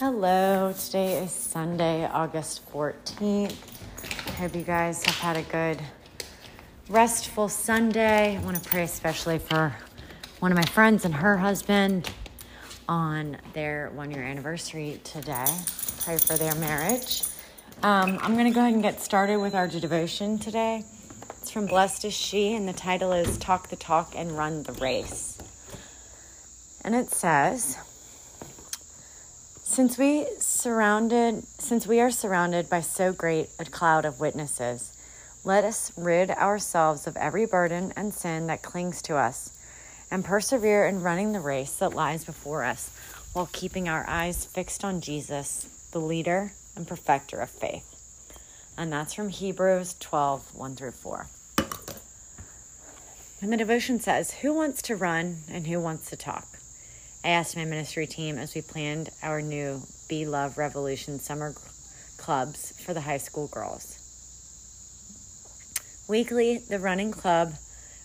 Hello, today is Sunday, August 14th. I hope you guys have had a good, restful Sunday. I want to pray especially for one of my friends and her husband on their one year anniversary today. Pray for their marriage. Um, I'm going to go ahead and get started with our devotion today. It's from Blessed is She, and the title is Talk the Talk and Run the Race. And it says, since we surrounded since we are surrounded by so great a cloud of witnesses, let us rid ourselves of every burden and sin that clings to us and persevere in running the race that lies before us while keeping our eyes fixed on Jesus, the leader and perfecter of faith. And that's from Hebrews 12 1 through 4. And the devotion says, Who wants to run and who wants to talk? I asked my ministry team as we planned our new Be Love Revolution summer clubs for the high school girls. Weekly, the running club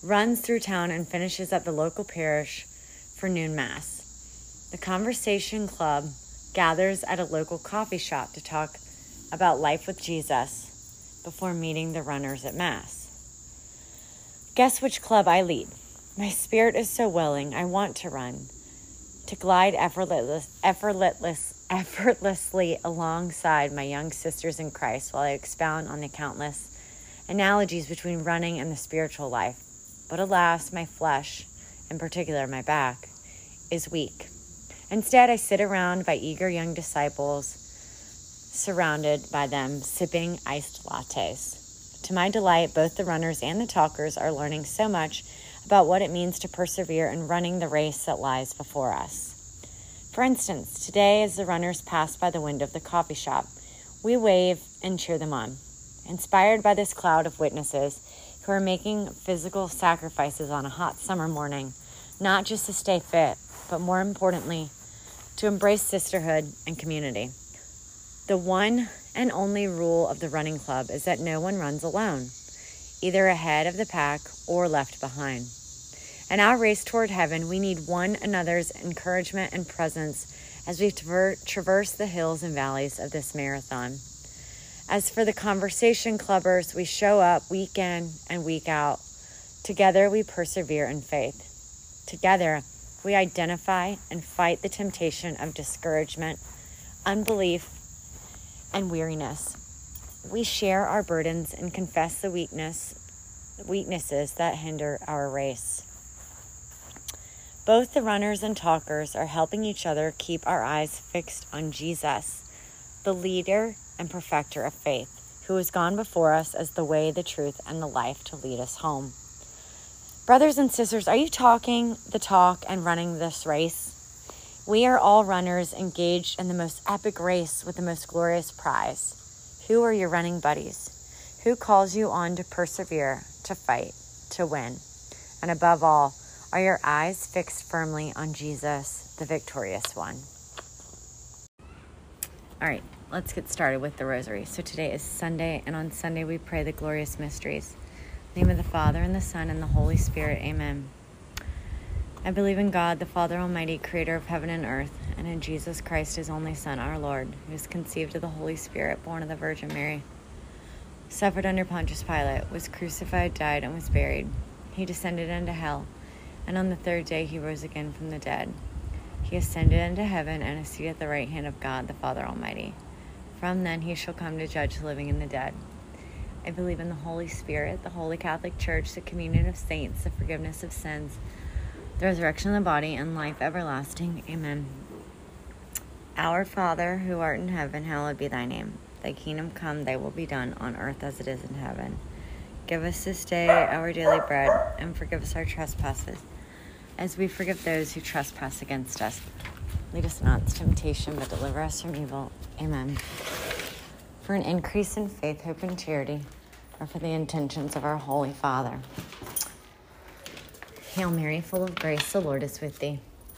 runs through town and finishes at the local parish for noon mass. The Conversation Club gathers at a local coffee shop to talk about life with Jesus before meeting the runners at mass. Guess which club I lead? My spirit is so willing, I want to run to glide effortless, effortless, effortlessly alongside my young sisters in Christ while I expound on the countless analogies between running and the spiritual life. But alas, my flesh, in particular my back, is weak. Instead, I sit around by eager young disciples, surrounded by them, sipping iced lattes. To my delight, both the runners and the talkers are learning so much about what it means to persevere in running the race that lies before us. For instance, today, as the runners pass by the window of the coffee shop, we wave and cheer them on. Inspired by this cloud of witnesses who are making physical sacrifices on a hot summer morning, not just to stay fit, but more importantly, to embrace sisterhood and community. The one and only rule of the running club is that no one runs alone either ahead of the pack or left behind. In our race toward heaven, we need one another's encouragement and presence as we traver- traverse the hills and valleys of this marathon. As for the conversation clubbers, we show up week in and week out. Together, we persevere in faith. Together, we identify and fight the temptation of discouragement, unbelief, and weariness we share our burdens and confess the weakness weaknesses that hinder our race. Both the runners and talkers are helping each other keep our eyes fixed on Jesus, the leader and perfecter of faith, who has gone before us as the way, the truth, and the life to lead us home. Brothers and sisters, are you talking the talk and running this race? We are all runners engaged in the most epic race with the most glorious prize. Who are your running buddies? Who calls you on to persevere, to fight, to win? And above all, are your eyes fixed firmly on Jesus, the victorious one? All right, let's get started with the rosary. So today is Sunday, and on Sunday we pray the glorious mysteries. The name of the Father, and the Son, and the Holy Spirit. Amen. I believe in God, the Father Almighty, creator of heaven and earth, and in Jesus Christ, his only Son, our Lord, who was conceived of the Holy Spirit, born of the Virgin Mary, suffered under Pontius Pilate, was crucified, died, and was buried. He descended into hell, and on the third day he rose again from the dead. He ascended into heaven and is seated at the right hand of God, the Father Almighty. From then he shall come to judge the living and the dead. I believe in the Holy Spirit, the Holy Catholic Church, the communion of saints, the forgiveness of sins the resurrection of the body, and life everlasting. Amen. Our Father, who art in heaven, hallowed be thy name. Thy kingdom come, thy will be done, on earth as it is in heaven. Give us this day our daily bread, and forgive us our trespasses, as we forgive those who trespass against us. Lead us not into temptation, but deliver us from evil. Amen. For an increase in faith, hope, and charity, or for the intentions of our Holy Father. Hail Mary, full of grace, the Lord is with thee.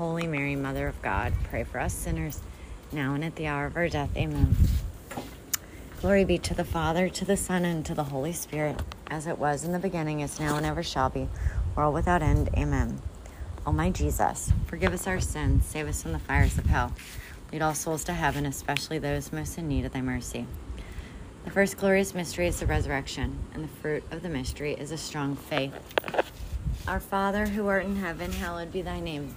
Holy Mary, Mother of God, pray for us sinners now and at the hour of our death. Amen. Glory be to the Father, to the Son, and to the Holy Spirit, as it was in the beginning, is now, and ever shall be, world without end. Amen. O my Jesus, forgive us our sins, save us from the fires of hell. Lead all souls to heaven, especially those most in need of thy mercy. The first glorious mystery is the resurrection, and the fruit of the mystery is a strong faith. Our Father, who art in heaven, hallowed be thy name.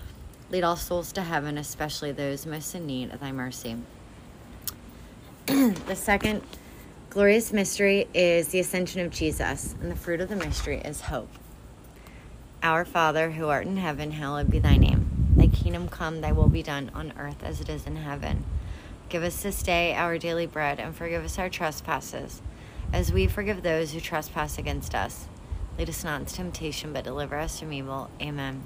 Lead all souls to heaven, especially those most in need of thy mercy. the second glorious mystery is the ascension of Jesus, and the fruit of the mystery is hope. Our Father, who art in heaven, hallowed be thy name. Thy kingdom come, thy will be done on earth as it is in heaven. Give us this day our daily bread, and forgive us our trespasses, as we forgive those who trespass against us. Lead us not into temptation, but deliver us from evil. Amen.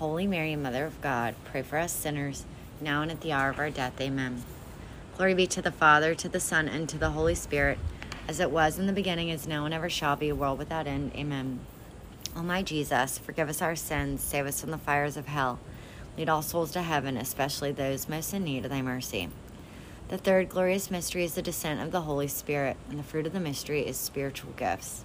Holy Mary, Mother of God, pray for us sinners, now and at the hour of our death. Amen. Glory be to the Father, to the Son, and to the Holy Spirit, as it was in the beginning, is now, and ever shall be, world without end. Amen. O my Jesus, forgive us our sins, save us from the fires of hell. Lead all souls to heaven, especially those most in need of thy mercy. The third glorious mystery is the descent of the Holy Spirit, and the fruit of the mystery is spiritual gifts.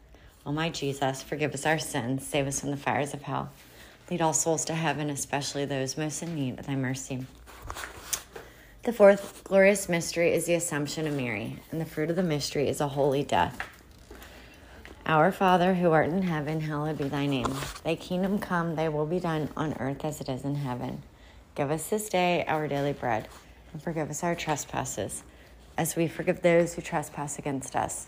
O my Jesus, forgive us our sins, save us from the fires of hell. Lead all souls to heaven, especially those most in need of thy mercy. The fourth glorious mystery is the Assumption of Mary, and the fruit of the mystery is a holy death. Our Father, who art in heaven, hallowed be thy name. Thy kingdom come, thy will be done on earth as it is in heaven. Give us this day our daily bread, and forgive us our trespasses, as we forgive those who trespass against us.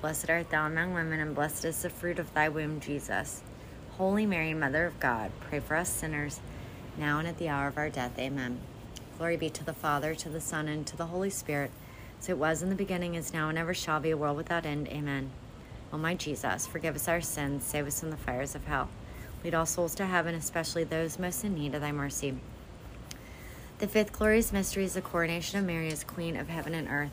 Blessed art thou among women, and blessed is the fruit of thy womb, Jesus. Holy Mary, Mother of God, pray for us sinners, now and at the hour of our death. Amen. Glory be to the Father, to the Son, and to the Holy Spirit, as it was in the beginning, is now, and ever shall be, a world without end. Amen. O my Jesus, forgive us our sins, save us from the fires of hell. Lead all souls to heaven, especially those most in need of thy mercy. The fifth glorious mystery is the coronation of Mary as Queen of heaven and earth,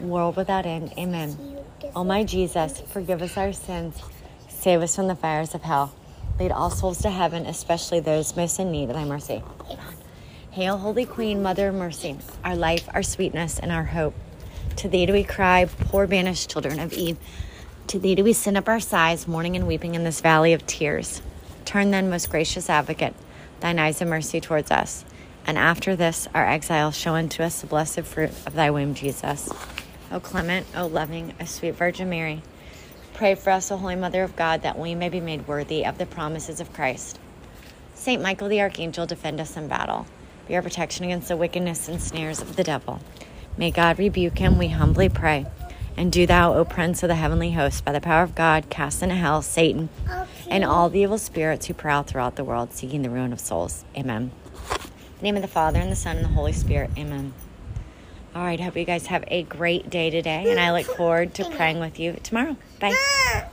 world without end. Amen. O my Jesus, forgive us our sins, save us from the fires of hell Lead all souls to heaven, especially those most in need of thy mercy. Hail, Holy Queen, Mother of Mercy, our life, our sweetness, and our hope. To thee do we cry, poor banished children of Eve. To thee do we send up our sighs, mourning and weeping in this valley of tears. Turn then, most gracious advocate, thine eyes of mercy towards us. And after this, our exile, show unto us the blessed fruit of thy womb, Jesus. O clement, O loving, O sweet Virgin Mary, Pray for us, O Holy Mother of God, that we may be made worthy of the promises of Christ. Saint Michael the Archangel, defend us in battle. Be our protection against the wickedness and snares of the devil. May God rebuke him, we humbly pray. And do thou, O Prince of the heavenly host, by the power of God, cast into hell Satan and all the evil spirits who prowl throughout the world, seeking the ruin of souls. Amen. In the name of the Father, and the Son, and the Holy Spirit. Amen. All right, hope you guys have a great day today, and I look forward to praying with you tomorrow. Bye.